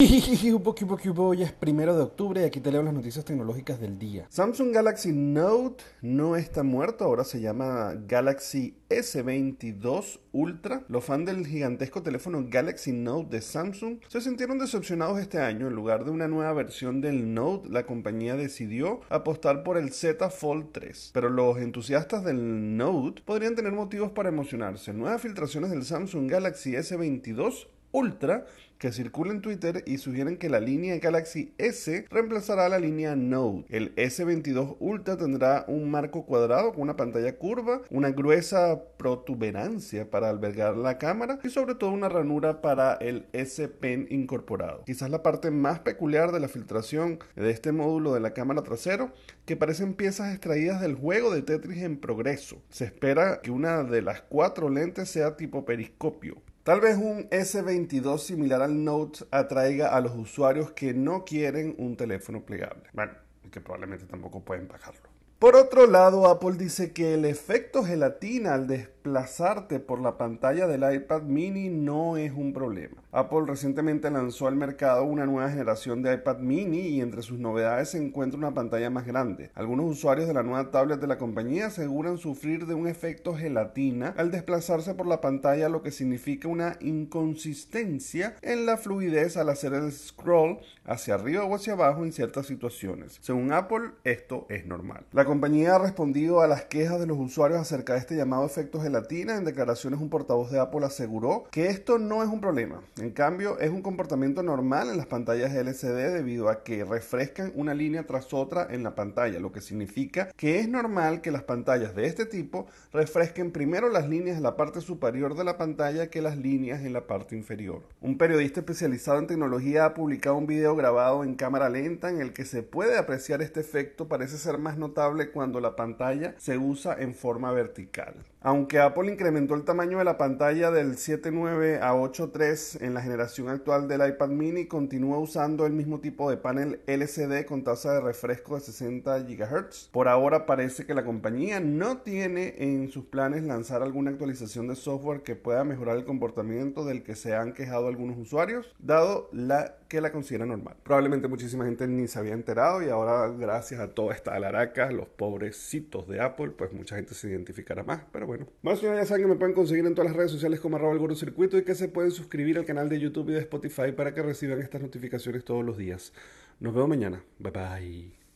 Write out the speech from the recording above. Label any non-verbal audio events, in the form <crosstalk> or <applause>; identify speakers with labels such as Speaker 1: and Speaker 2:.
Speaker 1: <laughs> Hoy es primero de octubre y aquí te leo las noticias tecnológicas del día. Samsung Galaxy Note no está muerto, ahora se llama Galaxy S22 Ultra. Los fans del gigantesco teléfono Galaxy Note de Samsung se sintieron decepcionados este año. En lugar de una nueva versión del Note, la compañía decidió apostar por el Z Fold 3. Pero los entusiastas del Note podrían tener motivos para emocionarse. Nuevas filtraciones del Samsung Galaxy S22 Ultra que circula en Twitter y sugieren que la línea Galaxy S reemplazará la línea Note. El S22 Ultra tendrá un marco cuadrado con una pantalla curva, una gruesa protuberancia para albergar la cámara y sobre todo una ranura para el S Pen incorporado. Quizás la parte más peculiar de la filtración de este módulo de la cámara trasero que parecen piezas extraídas del juego de Tetris en progreso. Se espera que una de las cuatro lentes sea tipo periscopio Tal vez un S22 similar al Note atraiga a los usuarios que no quieren un teléfono plegable. Bueno, que probablemente tampoco pueden pagarlo. Por otro lado, Apple dice que el efecto gelatina al desplazarte por la pantalla del iPad mini no es un problema. Apple recientemente lanzó al mercado una nueva generación de iPad mini y entre sus novedades se encuentra una pantalla más grande. Algunos usuarios de la nueva tablet de la compañía aseguran sufrir de un efecto gelatina al desplazarse por la pantalla, lo que significa una inconsistencia en la fluidez al hacer el scroll hacia arriba o hacia abajo en ciertas situaciones. Según Apple, esto es normal compañía ha respondido a las quejas de los usuarios acerca de este llamado efecto gelatina. En declaraciones, un portavoz de Apple aseguró que esto no es un problema. En cambio, es un comportamiento normal en las pantallas LCD debido a que refrescan una línea tras otra en la pantalla, lo que significa que es normal que las pantallas de este tipo refresquen primero las líneas en la parte superior de la pantalla que las líneas en la parte inferior. Un periodista especializado en tecnología ha publicado un video grabado en cámara lenta en el que se puede apreciar este efecto. Parece ser más notable cuando la pantalla se usa en forma vertical. Aunque Apple incrementó el tamaño de la pantalla del 7.9 a 8.3 en la generación actual del iPad mini, continúa usando el mismo tipo de panel LCD con tasa de refresco de 60 GHz. Por ahora parece que la compañía no tiene en sus planes lanzar alguna actualización de software que pueda mejorar el comportamiento del que se han quejado algunos usuarios, dado la que la considera normal. Probablemente muchísima gente ni se había enterado y ahora gracias a toda esta alaraca, los pobrecitos de Apple, pues mucha gente se identificará más, pero bueno. Más ya saben que me pueden conseguir en todas las redes sociales como arroba el circuito y que se pueden suscribir al canal de YouTube y de Spotify para que reciban estas notificaciones todos los días. Nos vemos mañana. Bye bye.